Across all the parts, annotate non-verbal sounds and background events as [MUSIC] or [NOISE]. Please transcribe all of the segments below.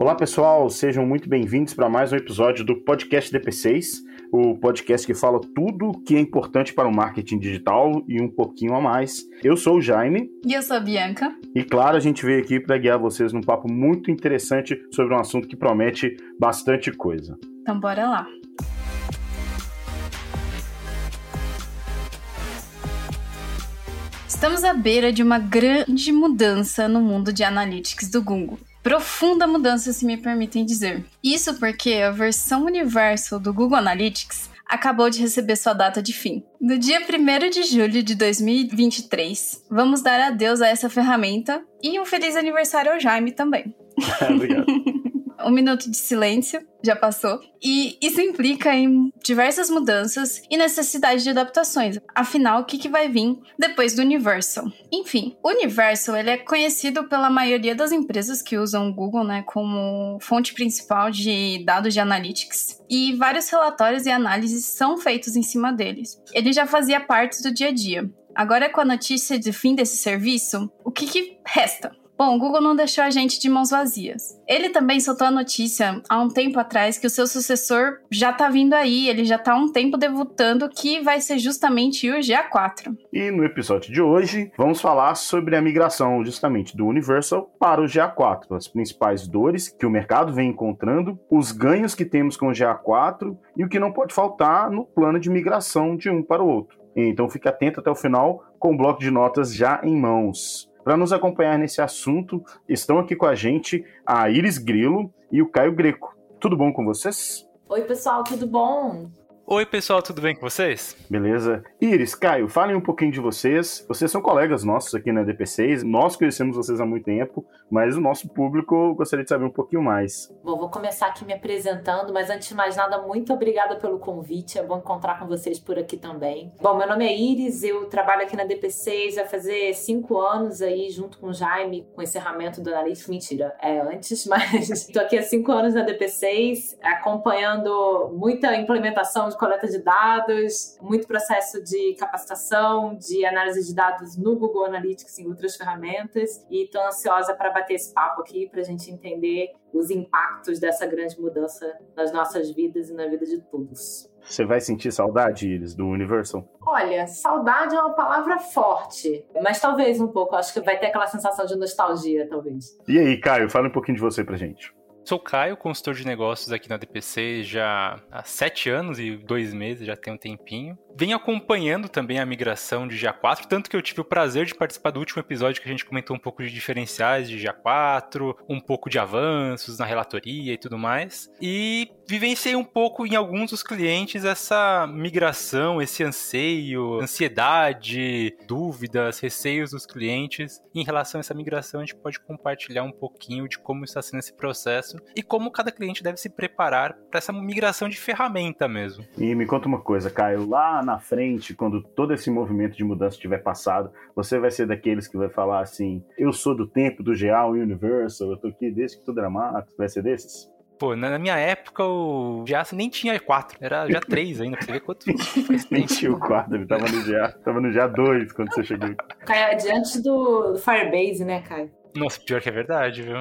Olá pessoal, sejam muito bem-vindos para mais um episódio do Podcast DP6, o podcast que fala tudo que é importante para o marketing digital e um pouquinho a mais. Eu sou o Jaime. E eu sou a Bianca. E claro, a gente veio aqui para guiar vocês num papo muito interessante sobre um assunto que promete bastante coisa. Então bora lá. Estamos à beira de uma grande mudança no mundo de analytics do Google. Profunda mudança, se me permitem dizer. Isso porque a versão Universal do Google Analytics acabou de receber sua data de fim. No dia 1 de julho de 2023, vamos dar adeus a essa ferramenta e um feliz aniversário ao Jaime também. [LAUGHS] Obrigado. Um minuto de silêncio já passou. E isso implica em diversas mudanças e necessidade de adaptações. Afinal, o que, que vai vir depois do Universal? Enfim, o Universal ele é conhecido pela maioria das empresas que usam o Google né, como fonte principal de dados de analytics. E vários relatórios e análises são feitos em cima deles. Ele já fazia parte do dia a dia. Agora, com a notícia de fim desse serviço, o que, que resta? Bom, o Google não deixou a gente de mãos vazias. Ele também soltou a notícia há um tempo atrás que o seu sucessor já tá vindo aí, ele já tá há um tempo debutando, que vai ser justamente o GA4. E no episódio de hoje, vamos falar sobre a migração justamente do Universal para o GA4, as principais dores que o mercado vem encontrando, os ganhos que temos com o GA4 e o que não pode faltar no plano de migração de um para o outro. Então fique atento até o final com o bloco de notas já em mãos. Para nos acompanhar nesse assunto, estão aqui com a gente a Iris Grilo e o Caio Greco. Tudo bom com vocês? Oi, pessoal, tudo bom? Oi, pessoal, tudo bem com vocês? Beleza. Iris, Caio, falem um pouquinho de vocês. Vocês são colegas nossos aqui na DP6. Nós conhecemos vocês há muito tempo, mas o nosso público gostaria de saber um pouquinho mais. Bom, vou começar aqui me apresentando, mas antes de mais nada, muito obrigada pelo convite. É bom encontrar com vocês por aqui também. Bom, meu nome é Iris, eu trabalho aqui na DP6 vai fazer cinco anos aí, junto com o Jaime, com o encerramento do Analytics. Mentira, é antes, [LAUGHS] mas estou aqui há cinco anos na DP6, acompanhando muita implementação de coleta de dados, muito processo de capacitação, de análise de dados no Google Analytics e outras ferramentas. E estou ansiosa para bater esse papo aqui, para a gente entender os impactos dessa grande mudança nas nossas vidas e na vida de todos. Você vai sentir saudade, Iris, do Universal? Olha, saudade é uma palavra forte, mas talvez um pouco. Acho que vai ter aquela sensação de nostalgia, talvez. E aí, Caio, fala um pouquinho de você pra gente. Sou Caio, consultor de negócios aqui na DPC já há sete anos e dois meses, já tem um tempinho. Venho acompanhando também a migração de GA4, tanto que eu tive o prazer de participar do último episódio que a gente comentou um pouco de diferenciais de GA4, um pouco de avanços na relatoria e tudo mais. E vivenciei um pouco em alguns dos clientes essa migração, esse anseio, ansiedade, dúvidas, receios dos clientes. em relação a essa migração, a gente pode compartilhar um pouquinho de como está sendo esse processo e como cada cliente deve se preparar para essa migração de ferramenta mesmo. E me conta uma coisa, Caio, lá na frente, quando todo esse movimento de mudança tiver passado, você vai ser daqueles que vai falar assim: eu sou do tempo do Geal Universal, eu tô aqui desde que tudo era mato, vai ser desses? Pô, na minha época o GA nem tinha 4, era já 3 ainda, pra você ver quanto Nem tinha o 4, ele tava no GA, tava no GA 2 quando você chegou. Caio, diante do Firebase, né, Caio? Nossa, pior que é verdade, viu?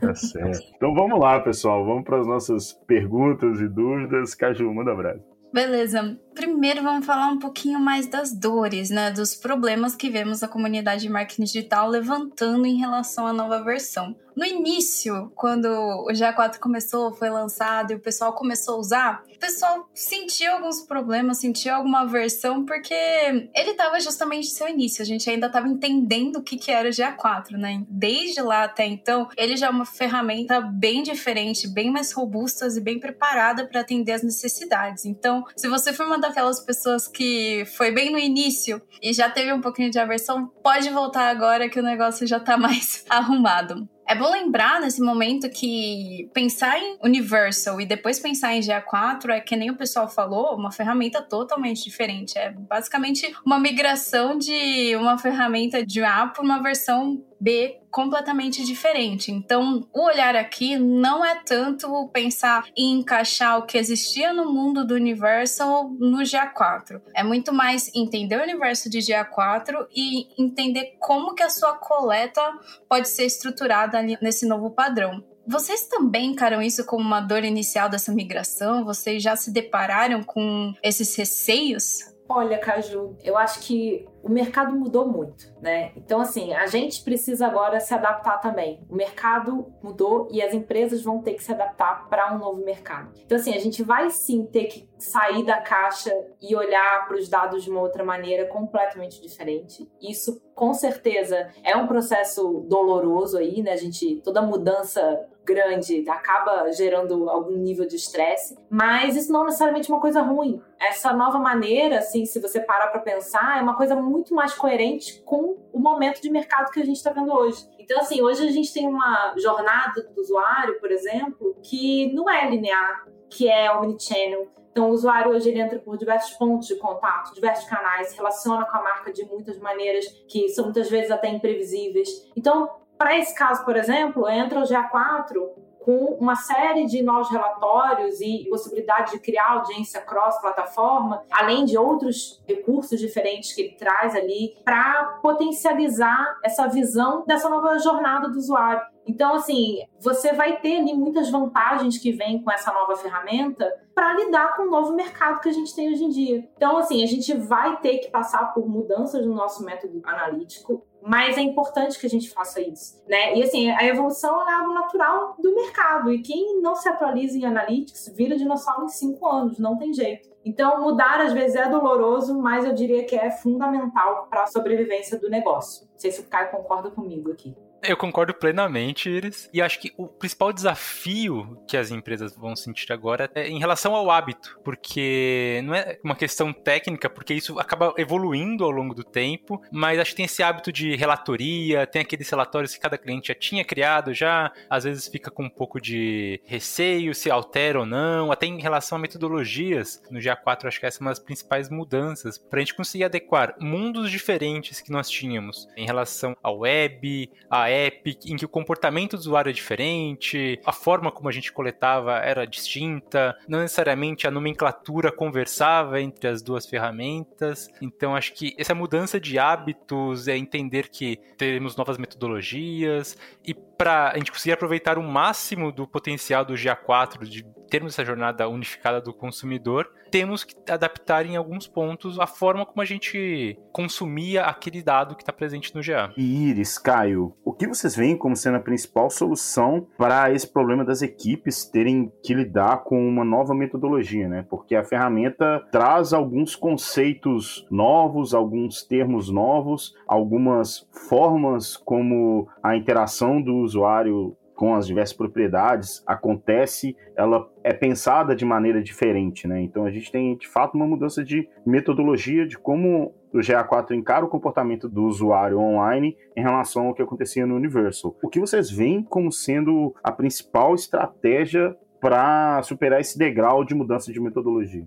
Tá certo. Então vamos lá, pessoal, vamos para as nossas perguntas e dúvidas. Caju, manda abraço. Beleza. Primeiro vamos falar um pouquinho mais das dores, né? Dos problemas que vemos a comunidade de marketing digital levantando em relação à nova versão. No início, quando o GA4 começou, foi lançado e o pessoal começou a usar, o pessoal sentiu alguns problemas, sentiu alguma aversão, porque ele estava justamente no seu início. A gente ainda estava entendendo o que, que era o GA4, né? Desde lá até então, ele já é uma ferramenta bem diferente, bem mais robusta e bem preparada para atender as necessidades. Então, se você for uma daquelas pessoas que foi bem no início e já teve um pouquinho de aversão, pode voltar agora que o negócio já está [LAUGHS] mais arrumado. É bom lembrar nesse momento que pensar em Universal e depois pensar em GA4 é que nem o pessoal falou, uma ferramenta totalmente diferente. É basicamente uma migração de uma ferramenta de A para uma versão B completamente diferente. Então, o olhar aqui não é tanto pensar em encaixar o que existia no mundo do Universal no GA4. É muito mais entender o universo de GA4 e entender como que a sua coleta pode ser estruturada ali nesse novo padrão. Vocês também encaram isso como uma dor inicial dessa migração? Vocês já se depararam com esses receios? Olha, Caju, eu acho que o mercado mudou muito, né? Então, assim, a gente precisa agora se adaptar também. O mercado mudou e as empresas vão ter que se adaptar para um novo mercado. Então, assim, a gente vai sim ter que sair da caixa e olhar para os dados de uma outra maneira completamente diferente. Isso, com certeza, é um processo doloroso aí, né? A gente, toda mudança grande acaba gerando algum nível de estresse, mas isso não é necessariamente uma coisa ruim. Essa nova maneira, assim, se você parar para pensar, é uma coisa muito mais coerente com o momento de mercado que a gente está vendo hoje. Então, assim, hoje a gente tem uma jornada do usuário, por exemplo, que não é linear, que é omnichannel. Então, o usuário hoje ele entra por diversos pontos de contato, diversos canais, se relaciona com a marca de muitas maneiras que são muitas vezes até imprevisíveis. Então, para esse caso, por exemplo, entra o GA4 com uma série de novos relatórios e possibilidade de criar audiência cross-plataforma, além de outros recursos diferentes que ele traz ali, para potencializar essa visão dessa nova jornada do usuário. Então, assim, você vai ter ali muitas vantagens que vêm com essa nova ferramenta para lidar com o novo mercado que a gente tem hoje em dia. Então, assim, a gente vai ter que passar por mudanças no nosso método analítico mas é importante que a gente faça isso, né? E assim, a evolução é algo natural do mercado e quem não se atualiza em analytics vira dinossauro em cinco anos, não tem jeito. Então, mudar às vezes é doloroso, mas eu diria que é fundamental para a sobrevivência do negócio. Não sei se o Caio concorda comigo aqui. Eu concordo plenamente, Iris. E acho que o principal desafio que as empresas vão sentir agora é em relação ao hábito, porque não é uma questão técnica, porque isso acaba evoluindo ao longo do tempo, mas acho que tem esse hábito de relatoria, tem aqueles relatórios que cada cliente já tinha criado, já às vezes fica com um pouco de receio se altera ou não, até em relação a metodologias. No GA4 acho que essa é uma das principais mudanças para a gente conseguir adequar mundos diferentes que nós tínhamos em relação à web, à app em que o comportamento do usuário é diferente, a forma como a gente coletava era distinta, não necessariamente a nomenclatura conversava entre as duas ferramentas. Então acho que essa mudança de hábitos é entender que teremos novas metodologias e para a gente conseguir aproveitar o máximo do potencial do GA4 de termos essa jornada unificada do consumidor, temos que adaptar em alguns pontos a forma como a gente consumia aquele dado que está presente no GA. Iris, Caio, o que vocês veem como sendo a principal solução para esse problema das equipes terem que lidar com uma nova metodologia, né? Porque a ferramenta traz alguns conceitos novos, alguns termos novos, algumas formas como a interação do usuário com as diversas propriedades acontece, ela é pensada de maneira diferente, né? Então a gente tem de fato uma mudança de metodologia de como o GA4 encara o comportamento do usuário online em relação ao que acontecia no Universal. O que vocês veem como sendo a principal estratégia para superar esse degrau de mudança de metodologia?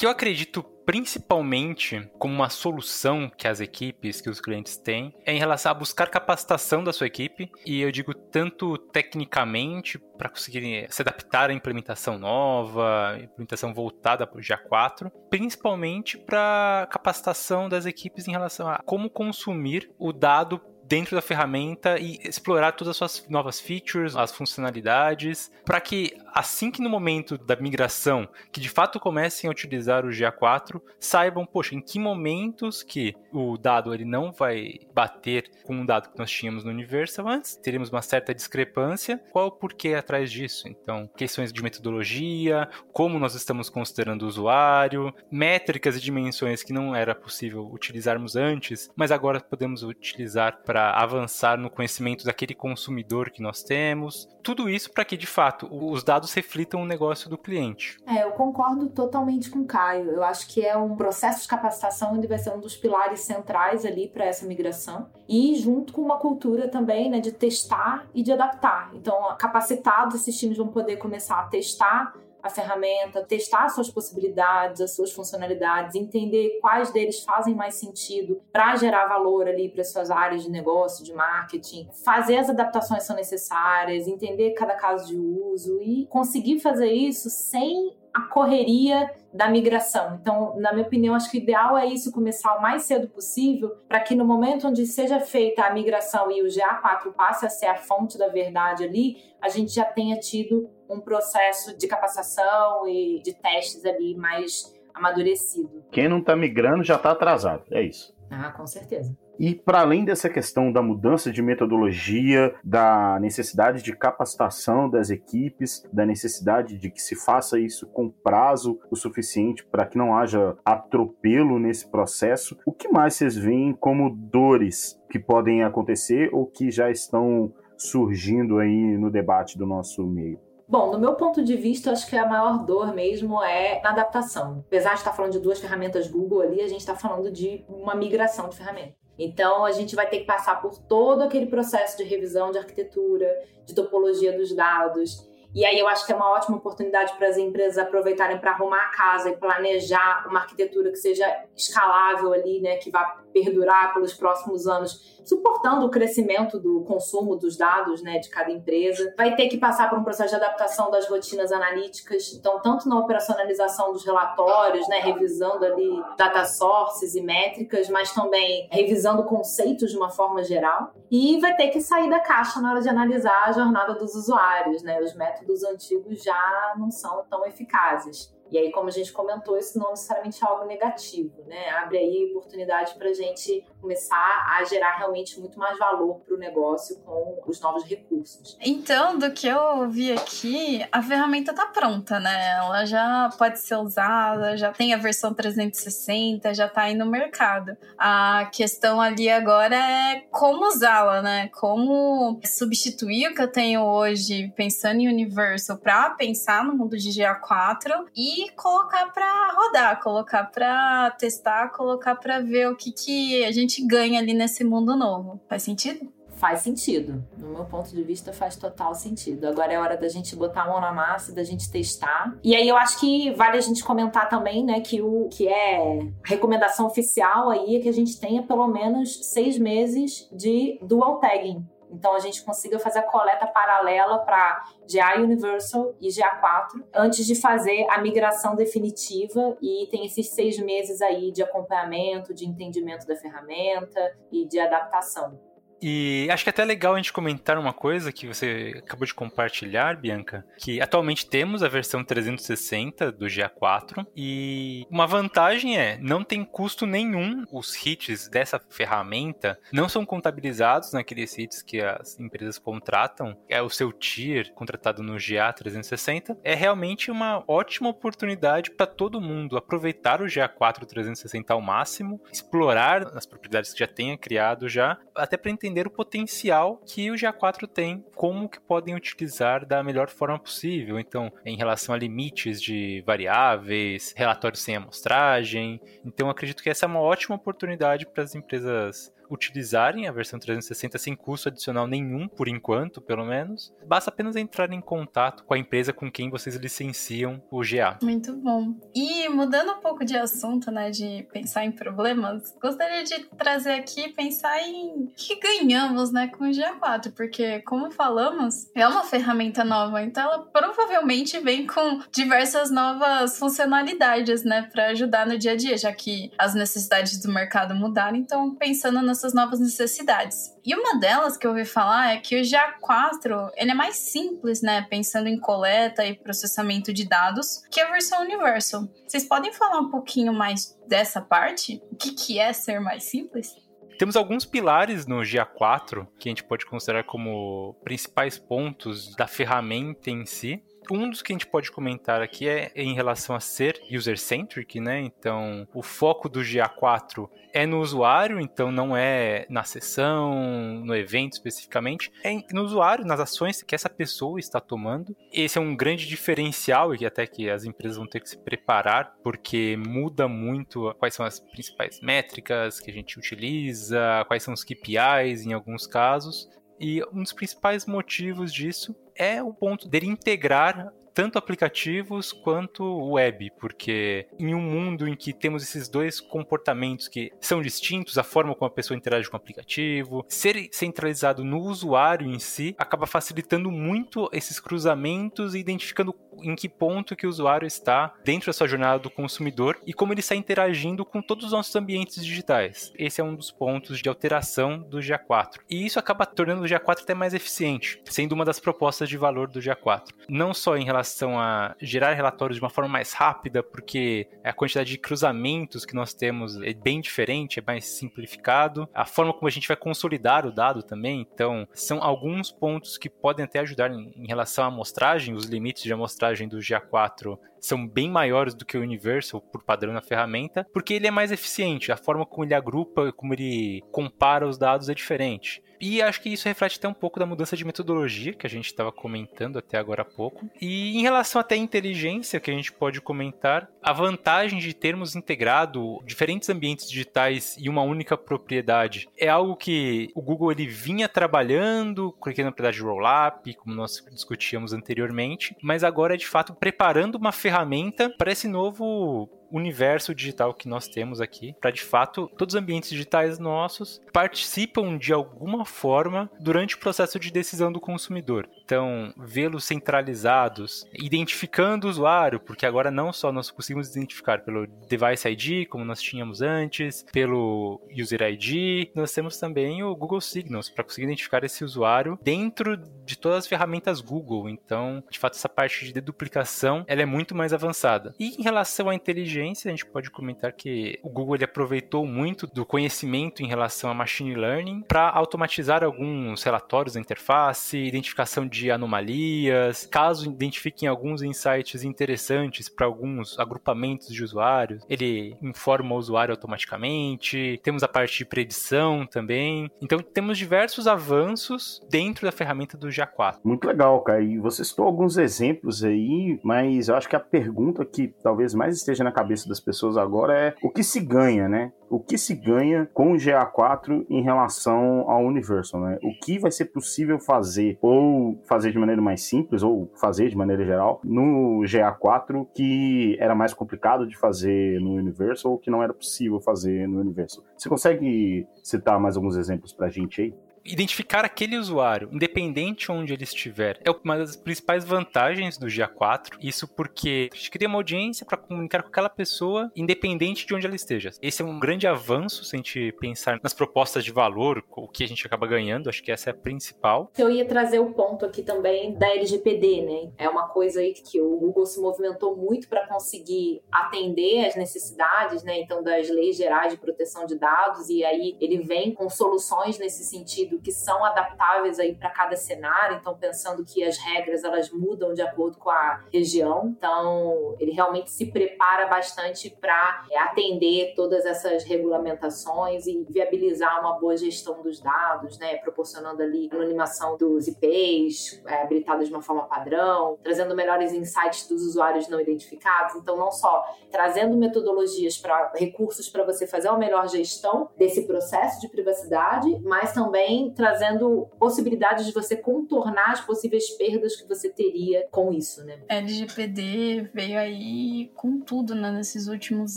que eu acredito principalmente como uma solução que as equipes, que os clientes têm, é em relação a buscar capacitação da sua equipe, e eu digo tanto tecnicamente para conseguir se adaptar à implementação nova, implementação voltada para o GA4, principalmente para capacitação das equipes em relação a como consumir o dado dentro da ferramenta e explorar todas as suas novas features, as funcionalidades, para que assim que no momento da migração, que de fato comecem a utilizar o GA4, saibam, poxa, em que momentos que o dado ele não vai bater com o dado que nós tínhamos no Universal antes, teremos uma certa discrepância, qual o porquê atrás disso? Então, questões de metodologia, como nós estamos considerando o usuário, métricas e dimensões que não era possível utilizarmos antes, mas agora podemos utilizar para avançar no conhecimento daquele consumidor que nós temos. Tudo isso para que, de fato, os dados reflitam o negócio do cliente. É, eu concordo totalmente com o Caio. Eu acho que é um processo de capacitação onde vai ser um dos pilares centrais ali para essa migração. E junto com uma cultura também né, de testar e de adaptar. Então, capacitados, esses times vão poder começar a testar a ferramenta, testar suas possibilidades, as suas funcionalidades, entender quais deles fazem mais sentido para gerar valor ali para suas áreas de negócio, de marketing, fazer as adaptações que são necessárias, entender cada caso de uso e conseguir fazer isso sem a correria da migração. Então, na minha opinião, acho que o ideal é isso começar o mais cedo possível, para que no momento onde seja feita a migração e o GA4 passe a ser a fonte da verdade ali, a gente já tenha tido um processo de capacitação e de testes ali mais amadurecido. Quem não está migrando já está atrasado, é isso. Ah, com certeza. E para além dessa questão da mudança de metodologia, da necessidade de capacitação das equipes, da necessidade de que se faça isso com prazo o suficiente para que não haja atropelo nesse processo, o que mais vocês veem como dores que podem acontecer ou que já estão surgindo aí no debate do nosso meio? Bom, no meu ponto de vista, acho que a maior dor mesmo é na adaptação. Apesar de estar falando de duas ferramentas Google ali, a gente está falando de uma migração de ferramentas. Então, a gente vai ter que passar por todo aquele processo de revisão de arquitetura, de topologia dos dados, e aí eu acho que é uma ótima oportunidade para as empresas aproveitarem para arrumar a casa e planejar uma arquitetura que seja escalável ali, né, que vá perdurar pelos próximos anos, suportando o crescimento do consumo dos dados, né, de cada empresa. Vai ter que passar por um processo de adaptação das rotinas analíticas, então tanto na operacionalização dos relatórios, né, revisando ali data sources e métricas, mas também revisando conceitos de uma forma geral. E vai ter que sair da caixa na hora de analisar a jornada dos usuários, né? Os métodos métodos antigos já não são tão eficazes. E aí, como a gente comentou, isso não necessariamente é algo negativo, né? Abre aí oportunidade para a gente começar a gerar realmente muito mais valor para o negócio com os novos recursos. Então, do que eu vi aqui, a ferramenta está pronta, né? Ela já pode ser usada, já tem a versão 360, já está aí no mercado. A questão ali agora é como usá-la, né? Como substituir o que eu tenho hoje pensando em Universal para pensar no mundo de GA4 e colocar para rodar, colocar para testar, colocar para ver o que, que a gente ganha ali nesse mundo novo. Faz sentido? Faz sentido. No meu ponto de vista, faz total sentido. Agora é hora da gente botar a mão na massa, da gente testar. E aí eu acho que vale a gente comentar também, né, que o que é recomendação oficial aí é que a gente tenha pelo menos seis meses de dual tagging então a gente consiga fazer a coleta paralela para GA Universal e GA4 antes de fazer a migração definitiva e tem esses seis meses aí de acompanhamento, de entendimento da ferramenta e de adaptação. E acho que é até legal a gente comentar uma coisa que você acabou de compartilhar, Bianca, que atualmente temos a versão 360 do GA4 e uma vantagem é não tem custo nenhum os hits dessa ferramenta não são contabilizados naqueles hits que as empresas contratam, é o seu tier contratado no GA360, é realmente uma ótima oportunidade para todo mundo aproveitar o GA4 360 ao máximo, explorar as propriedades que já tenha criado já, até para entender entender o potencial que o GA4 tem, como que podem utilizar da melhor forma possível. Então, em relação a limites de variáveis, relatórios sem amostragem. Então, acredito que essa é uma ótima oportunidade para as empresas utilizarem a versão 360 sem custo adicional nenhum, por enquanto, pelo menos. Basta apenas entrar em contato com a empresa com quem vocês licenciam o GA. Muito bom. E mudando um pouco de assunto, né, de pensar em problemas, gostaria de trazer aqui pensar em que ganhamos, né, com o GA4, porque como falamos, é uma ferramenta nova, então ela provavelmente vem com diversas novas funcionalidades, né, para ajudar no dia a dia, já que as necessidades do mercado mudaram, então pensando nas essas novas necessidades. E uma delas que eu ouvi falar é que o GA4 ele é mais simples, né, pensando em coleta e processamento de dados, que a versão Universal. Vocês podem falar um pouquinho mais dessa parte? O que, que é ser mais simples? Temos alguns pilares no GA4 que a gente pode considerar como principais pontos da ferramenta em si um dos que a gente pode comentar aqui é em relação a ser user-centric, né? Então, o foco do GA4 é no usuário, então não é na sessão, no evento especificamente, é no usuário, nas ações que essa pessoa está tomando. Esse é um grande diferencial e até que as empresas vão ter que se preparar, porque muda muito quais são as principais métricas que a gente utiliza, quais são os KPIs em alguns casos. E um dos principais motivos disso é o ponto dele integrar tanto aplicativos quanto web, porque em um mundo em que temos esses dois comportamentos que são distintos, a forma como a pessoa interage com o aplicativo, ser centralizado no usuário em si acaba facilitando muito esses cruzamentos e identificando em que ponto que o usuário está dentro da sua jornada do consumidor e como ele está interagindo com todos os nossos ambientes digitais. Esse é um dos pontos de alteração do GA4. E isso acaba tornando o GA4 até mais eficiente, sendo uma das propostas de valor do GA4. Não só em relação a gerar relatórios de uma forma mais rápida, porque a quantidade de cruzamentos que nós temos é bem diferente, é mais simplificado. A forma como a gente vai consolidar o dado também, então, são alguns pontos que podem até ajudar em, em relação à amostragem, os limites de amostragem do GA4 são bem maiores do que o Universal por padrão na ferramenta, porque ele é mais eficiente. A forma como ele agrupa, como ele compara os dados é diferente. E acho que isso reflete até um pouco da mudança de metodologia que a gente estava comentando até agora há pouco. E em relação até à inteligência que a gente pode comentar, a vantagem de termos integrado diferentes ambientes digitais em uma única propriedade é algo que o Google ele vinha trabalhando, colocando na propriedade de rollup, como nós discutíamos anteriormente, mas agora é de fato preparando uma ferramenta para esse novo universo digital que nós temos aqui, para de fato todos os ambientes digitais nossos participam de alguma forma durante o processo de decisão do consumidor. Então, vê-los centralizados, identificando o usuário, porque agora não só nós conseguimos identificar pelo Device ID, como nós tínhamos antes, pelo User ID, nós temos também o Google Signals para conseguir identificar esse usuário dentro de todas as ferramentas Google. Então, de fato, essa parte de deduplicação ela é muito mais avançada. E em relação à inteligência a gente pode comentar que o Google ele aproveitou muito do conhecimento em relação a machine learning para automatizar alguns relatórios da interface, identificação de anomalias, caso identifiquem alguns insights interessantes para alguns agrupamentos de usuários, ele informa o usuário automaticamente. Temos a parte de predição também. Então temos diversos avanços dentro da ferramenta do GA4. Muito legal, cara. E você citou alguns exemplos aí, mas eu acho que a pergunta que talvez mais esteja na cabeça das pessoas agora é o que se ganha, né? O que se ganha com o GA4 em relação ao Universal, né? O que vai ser possível fazer, ou fazer de maneira mais simples, ou fazer de maneira geral, no GA4 que era mais complicado de fazer no Universal, ou que não era possível fazer no Universal. Você consegue citar mais alguns exemplos pra gente aí? Identificar aquele usuário, independente onde ele estiver, é uma das principais vantagens do GA4. Isso porque a gente cria uma audiência para comunicar com aquela pessoa, independente de onde ela esteja. Esse é um grande avanço se a gente pensar nas propostas de valor, o que a gente acaba ganhando. Acho que essa é a principal. Eu ia trazer o ponto aqui também da LGPD, né? É uma coisa aí que o Google se movimentou muito para conseguir atender as necessidades, né? Então, das leis gerais de proteção de dados, e aí ele vem com soluções nesse sentido sentido que são adaptáveis aí para cada cenário, então pensando que as regras elas mudam de acordo com a região. Então, ele realmente se prepara bastante para é, atender todas essas regulamentações e viabilizar uma boa gestão dos dados, né, proporcionando ali anonimação dos IPs, é, habilitados de uma forma padrão, trazendo melhores insights dos usuários não identificados. Então, não só trazendo metodologias para recursos para você fazer uma melhor gestão desse processo de privacidade, mas também trazendo possibilidades de você contornar as possíveis perdas que você teria com isso, né? LGPD veio aí com tudo, né? Nesses últimos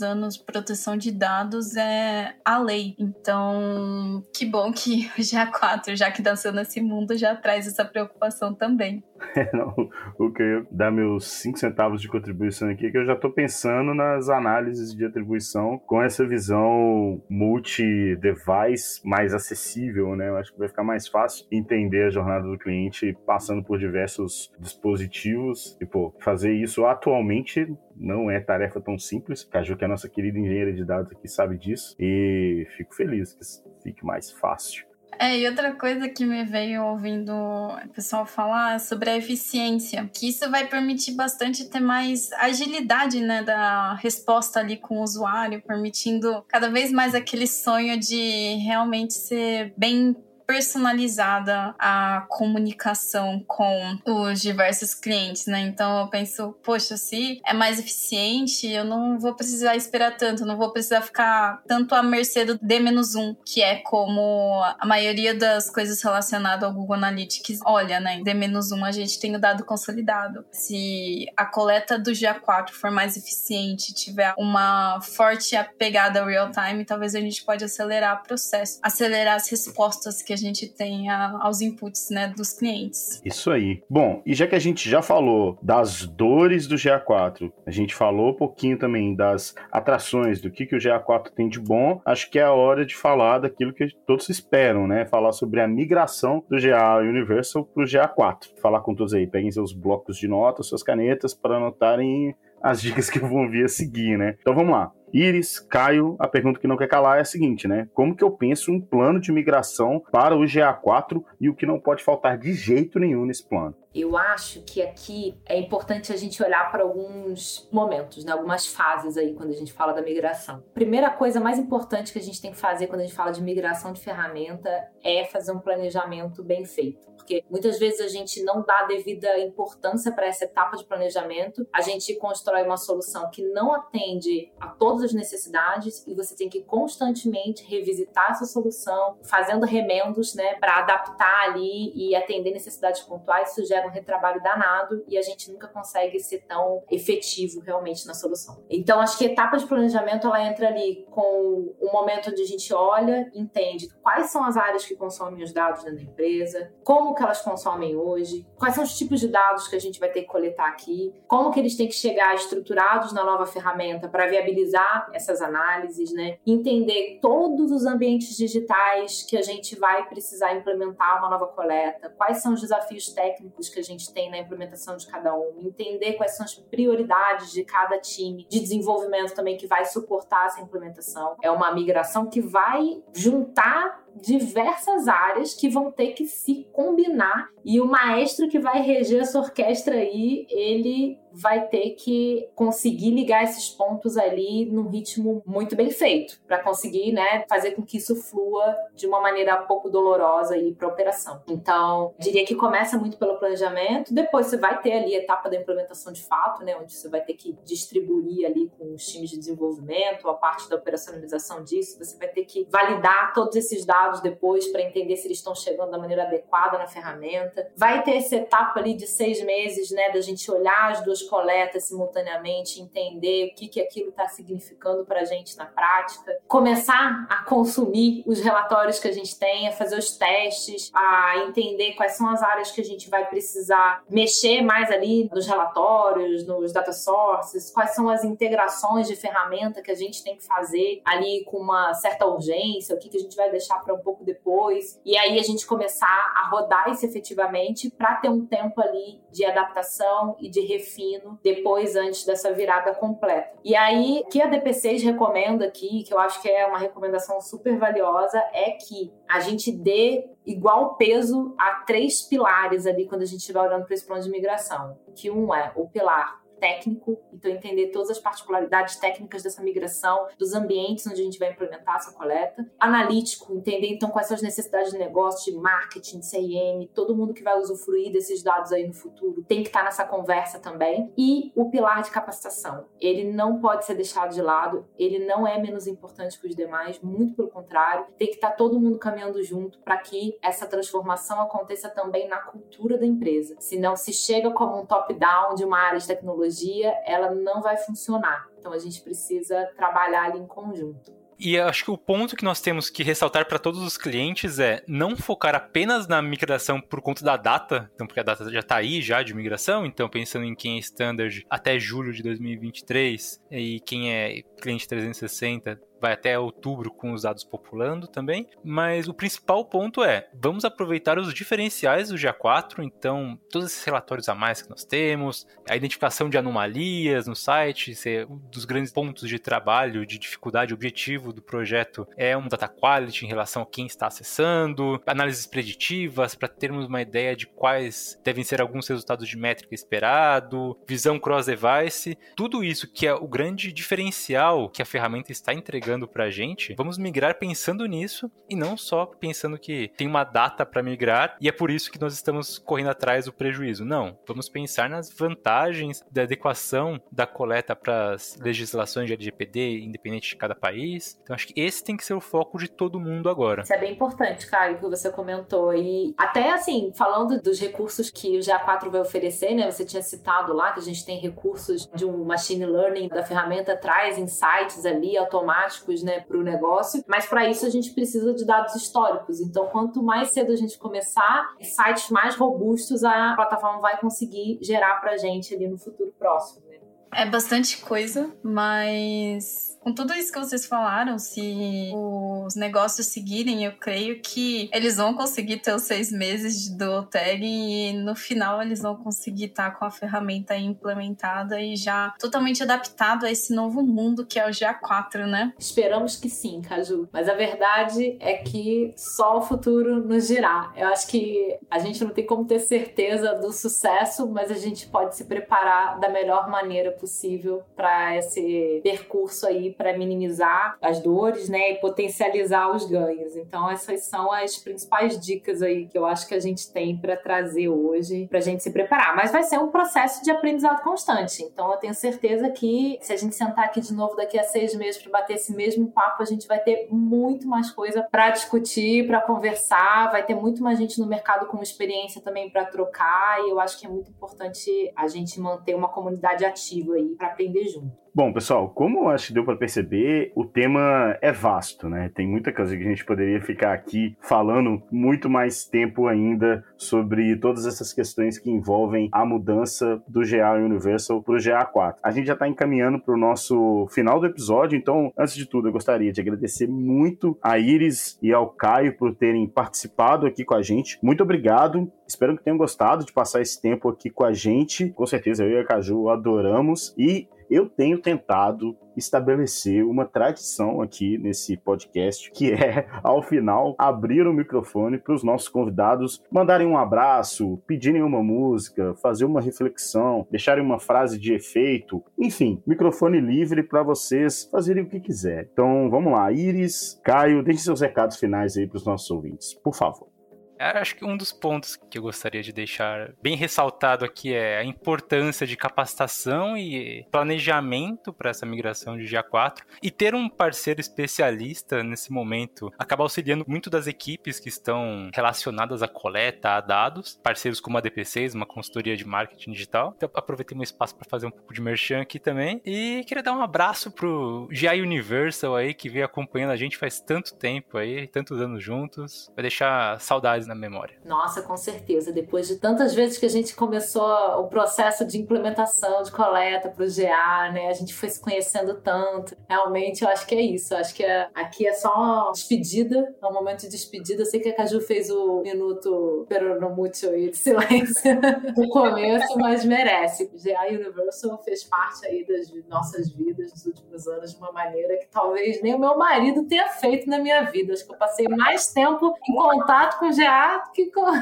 anos, proteção de dados é a lei. Então, que bom que [LAUGHS] o GA4, já que nasceu nesse mundo, já traz essa preocupação também. [LAUGHS] O que dar meus 5 centavos de contribuição aqui que eu já estou pensando nas análises de atribuição com essa visão multi-device mais acessível, né? Eu acho que vai ficar mais fácil entender a jornada do cliente passando por diversos dispositivos. E, pô, fazer isso atualmente não é tarefa tão simples. Caju, que é a nossa querida engenheira de dados aqui, sabe disso. E fico feliz que fique mais fácil. É, e outra coisa que me veio ouvindo o pessoal falar é sobre a eficiência, que isso vai permitir bastante ter mais agilidade, né, da resposta ali com o usuário, permitindo cada vez mais aquele sonho de realmente ser bem personalizada a comunicação com os diversos clientes, né? Então eu penso, poxa, se é mais eficiente, eu não vou precisar esperar tanto, não vou precisar ficar tanto à mercê do D-1, que é como a maioria das coisas relacionadas ao Google Analytics olha, né? D-1 a gente tem o dado consolidado. Se a coleta do GA4 for mais eficiente, tiver uma forte pegada real time, talvez a gente pode acelerar o processo, acelerar as respostas que a gente tem aos inputs, né, dos clientes. Isso aí. Bom, e já que a gente já falou das dores do GA4, a gente falou um pouquinho também das atrações, do que, que o GA4 tem de bom, acho que é a hora de falar daquilo que todos esperam, né? Falar sobre a migração do GA Universal para o GA4. Falar com todos aí, peguem seus blocos de notas, suas canetas para anotarem as dicas que vão vir a seguir, né? Então vamos lá. Iris, Caio, a pergunta que não quer calar é a seguinte, né? Como que eu penso um plano de migração para o GA4 e o que não pode faltar de jeito nenhum nesse plano? Eu acho que aqui é importante a gente olhar para alguns momentos, né? algumas fases aí quando a gente fala da migração. Primeira coisa mais importante que a gente tem que fazer quando a gente fala de migração de ferramenta é fazer um planejamento bem feito, porque muitas vezes a gente não dá devida importância para essa etapa de planejamento, a gente constrói uma solução que não atende a todas as necessidades e você tem que constantemente revisitar essa solução, fazendo remendos, né, para adaptar ali e atender necessidades pontuais. Isso gera um retrabalho danado e a gente nunca consegue ser tão efetivo realmente na solução. Então, acho que a etapa de planejamento ela entra ali com o momento onde a gente olha, entende quais são as áreas que consomem os dados dentro da empresa, como que elas consomem hoje, quais são os tipos de dados que a gente vai ter que coletar aqui, como que eles têm que chegar estruturados na nova ferramenta para viabilizar essas análises, né? Entender todos os ambientes digitais que a gente vai precisar implementar uma nova coleta, quais são os desafios técnicos que a gente tem na implementação de cada um, entender quais são as prioridades de cada time de desenvolvimento também que vai suportar essa implementação. É uma migração que vai juntar diversas áreas que vão ter que se combinar e o maestro que vai reger essa orquestra aí, ele vai ter que conseguir ligar esses pontos ali num ritmo muito bem feito, para conseguir, né, fazer com que isso flua de uma maneira pouco dolorosa aí para a operação. Então, diria que começa muito pelo planejamento, depois você vai ter ali a etapa da implementação de fato, né, onde você vai ter que distribuir ali com os times de desenvolvimento, a parte da operacionalização disso, você vai ter que validar todos esses dados depois para entender se eles estão chegando da maneira adequada na ferramenta. Vai ter essa etapa ali de seis meses, né, da gente olhar as duas coletas simultaneamente, entender o que, que aquilo está significando para a gente na prática, começar a consumir os relatórios que a gente tem, a fazer os testes, a entender quais são as áreas que a gente vai precisar mexer mais ali nos relatórios, nos data sources, quais são as integrações de ferramenta que a gente tem que fazer ali com uma certa urgência, o que, que a gente vai deixar para um pouco depois, e aí a gente começar a rodar isso efetivamente para ter um tempo ali de adaptação e de refino depois, antes dessa virada completa. E aí, o que a DP6 recomenda aqui, que eu acho que é uma recomendação super valiosa, é que a gente dê igual peso a três pilares ali quando a gente estiver olhando para esse plano de migração. Que um é o pilar técnico, então entender todas as particularidades técnicas dessa migração, dos ambientes onde a gente vai implementar essa coleta. Analítico, entender então quais são as necessidades de negócio, de marketing, de CRM, todo mundo que vai usufruir desses dados aí no futuro tem que estar nessa conversa também. E o pilar de capacitação, ele não pode ser deixado de lado, ele não é menos importante que os demais, muito pelo contrário, tem que estar todo mundo caminhando junto para que essa transformação aconteça também na cultura da empresa. Se não se chega como um top-down de uma área de tecnologia tecnologia, ela não vai funcionar. Então a gente precisa trabalhar ali em conjunto. E acho que o ponto que nós temos que ressaltar para todos os clientes é não focar apenas na migração por conta da data, então porque a data já está aí já de migração, então pensando em quem é standard até julho de 2023 e quem é cliente 360 vai até outubro com os dados populando também, mas o principal ponto é, vamos aproveitar os diferenciais do GA4, então todos esses relatórios a mais que nós temos, a identificação de anomalias no site, ser um dos grandes pontos de trabalho, de dificuldade, objetivo do projeto é um data quality em relação a quem está acessando, análises preditivas para termos uma ideia de quais devem ser alguns resultados de métrica esperado, visão cross-device, tudo isso que é o grande diferencial que a ferramenta está entregando migrando pra gente, vamos migrar pensando nisso e não só pensando que tem uma data para migrar e é por isso que nós estamos correndo atrás do prejuízo. Não, vamos pensar nas vantagens da adequação da coleta para as legislações de LGPD, independente de cada país. Então acho que esse tem que ser o foco de todo mundo agora. Isso é bem importante, Caio, que você comentou. E até assim, falando dos recursos que o GA4 vai oferecer, né? Você tinha citado lá que a gente tem recursos de um machine learning da ferramenta traz insights ali automáticos, né, para o negócio. Mas para isso a gente precisa de dados históricos. Então, quanto mais cedo a gente começar, sites mais robustos a plataforma vai conseguir gerar para a gente ali no futuro próximo. Né? É bastante coisa, mas com tudo isso que vocês falaram, se os negócios seguirem, eu creio que eles vão conseguir ter os seis meses do tag e no final eles vão conseguir estar com a ferramenta implementada e já totalmente adaptado a esse novo mundo que é o GA4, né? Esperamos que sim, Caju. Mas a verdade é que só o futuro nos dirá. Eu acho que a gente não tem como ter certeza do sucesso, mas a gente pode se preparar da melhor maneira possível para esse percurso aí para minimizar as dores, né, e potencializar os ganhos. Então essas são as principais dicas aí que eu acho que a gente tem para trazer hoje para a gente se preparar. Mas vai ser um processo de aprendizado constante. Então eu tenho certeza que se a gente sentar aqui de novo daqui a seis meses para bater esse mesmo papo, a gente vai ter muito mais coisa para discutir, para conversar. Vai ter muito mais gente no mercado com experiência também para trocar. E eu acho que é muito importante a gente manter uma comunidade ativa aí para aprender junto. Bom, pessoal, como acho que deu para perceber, o tema é vasto, né? Tem muita coisa que a gente poderia ficar aqui falando muito mais tempo ainda sobre todas essas questões que envolvem a mudança do GA Universal para o GA4. A gente já está encaminhando para o nosso final do episódio, então, antes de tudo, eu gostaria de agradecer muito a Iris e ao Caio por terem participado aqui com a gente. Muito obrigado. Espero que tenham gostado de passar esse tempo aqui com a gente. Com certeza eu e a Caju adoramos e eu tenho tentado estabelecer uma tradição aqui nesse podcast, que é, ao final, abrir o microfone para os nossos convidados mandarem um abraço, pedirem uma música, fazer uma reflexão, deixarem uma frase de efeito, enfim, microfone livre para vocês fazerem o que quiser. Então, vamos lá, Iris, Caio, deixe seus recados finais aí para os nossos ouvintes, por favor. Acho que um dos pontos que eu gostaria de deixar bem ressaltado aqui é a importância de capacitação e planejamento para essa migração de GA4 e ter um parceiro especialista nesse momento acaba auxiliando muito das equipes que estão relacionadas à coleta, a dados, parceiros como a DP6, uma consultoria de marketing digital. Então aproveitei um espaço para fazer um pouco de merchan aqui também e queria dar um abraço pro GA Universal aí que veio acompanhando a gente faz tanto tempo aí, tantos anos juntos. Vai deixar saudades na memória. Nossa, com certeza. Depois de tantas vezes que a gente começou o processo de implementação de coleta para o GA, né? A gente foi se conhecendo tanto. Realmente, eu acho que é isso. Eu acho que é, aqui é só despedida, é um momento de despedida. Eu sei que a Caju fez o minuto peronomútil aí de silêncio [LAUGHS] no começo, mas merece. GA Universal fez parte aí das nossas vidas nos últimos anos de uma maneira que talvez nem o meu marido tenha feito na minha vida. Acho que eu passei mais tempo em contato com o GA que.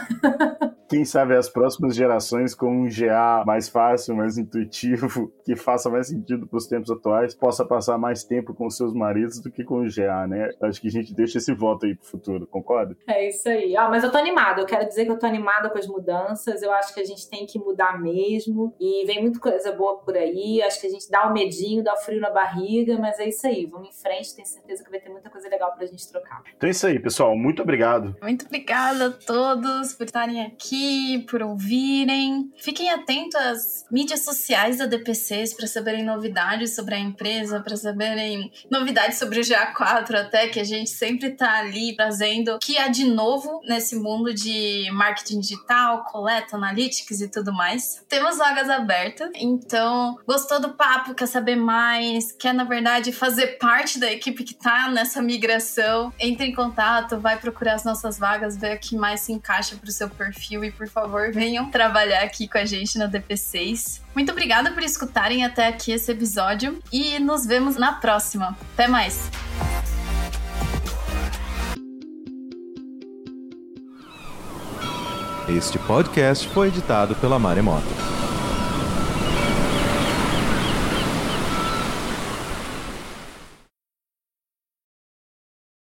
[LAUGHS] Quem sabe as próximas gerações com um GA mais fácil, mais intuitivo, [LAUGHS] que faça mais sentido para os tempos atuais, possa passar mais tempo com seus maridos do que com o GA, né? Acho que a gente deixa esse voto aí pro futuro, concorda? É isso aí. Ah, mas eu tô animada, eu quero dizer que eu tô animada com as mudanças, eu acho que a gente tem que mudar mesmo, e vem muita coisa boa por aí, acho que a gente dá o um medinho, dá o um frio na barriga, mas é isso aí, vamos em frente, tenho certeza que vai ter muita coisa legal pra gente trocar. Então é isso aí, pessoal, muito obrigado. Muito obrigada a todos por estarem aqui, por ouvirem. Fiquem atentos às mídias sociais da DPCs para saberem novidades sobre a empresa, para saberem novidades sobre o GA4, até que a gente sempre está ali trazendo o que há de novo nesse mundo de marketing digital, coleta, analytics e tudo mais. Temos vagas abertas, então gostou do papo, quer saber mais, quer na verdade fazer parte da equipe que está nessa migração, entre em contato, vai procurar as nossas vagas, ver aqui que mais se encaixa para o seu perfil e, por favor, venham trabalhar aqui com a gente na DP6. Muito obrigada por escutarem até aqui esse episódio e nos vemos na próxima. Até mais! Este podcast foi editado pela Maremoto.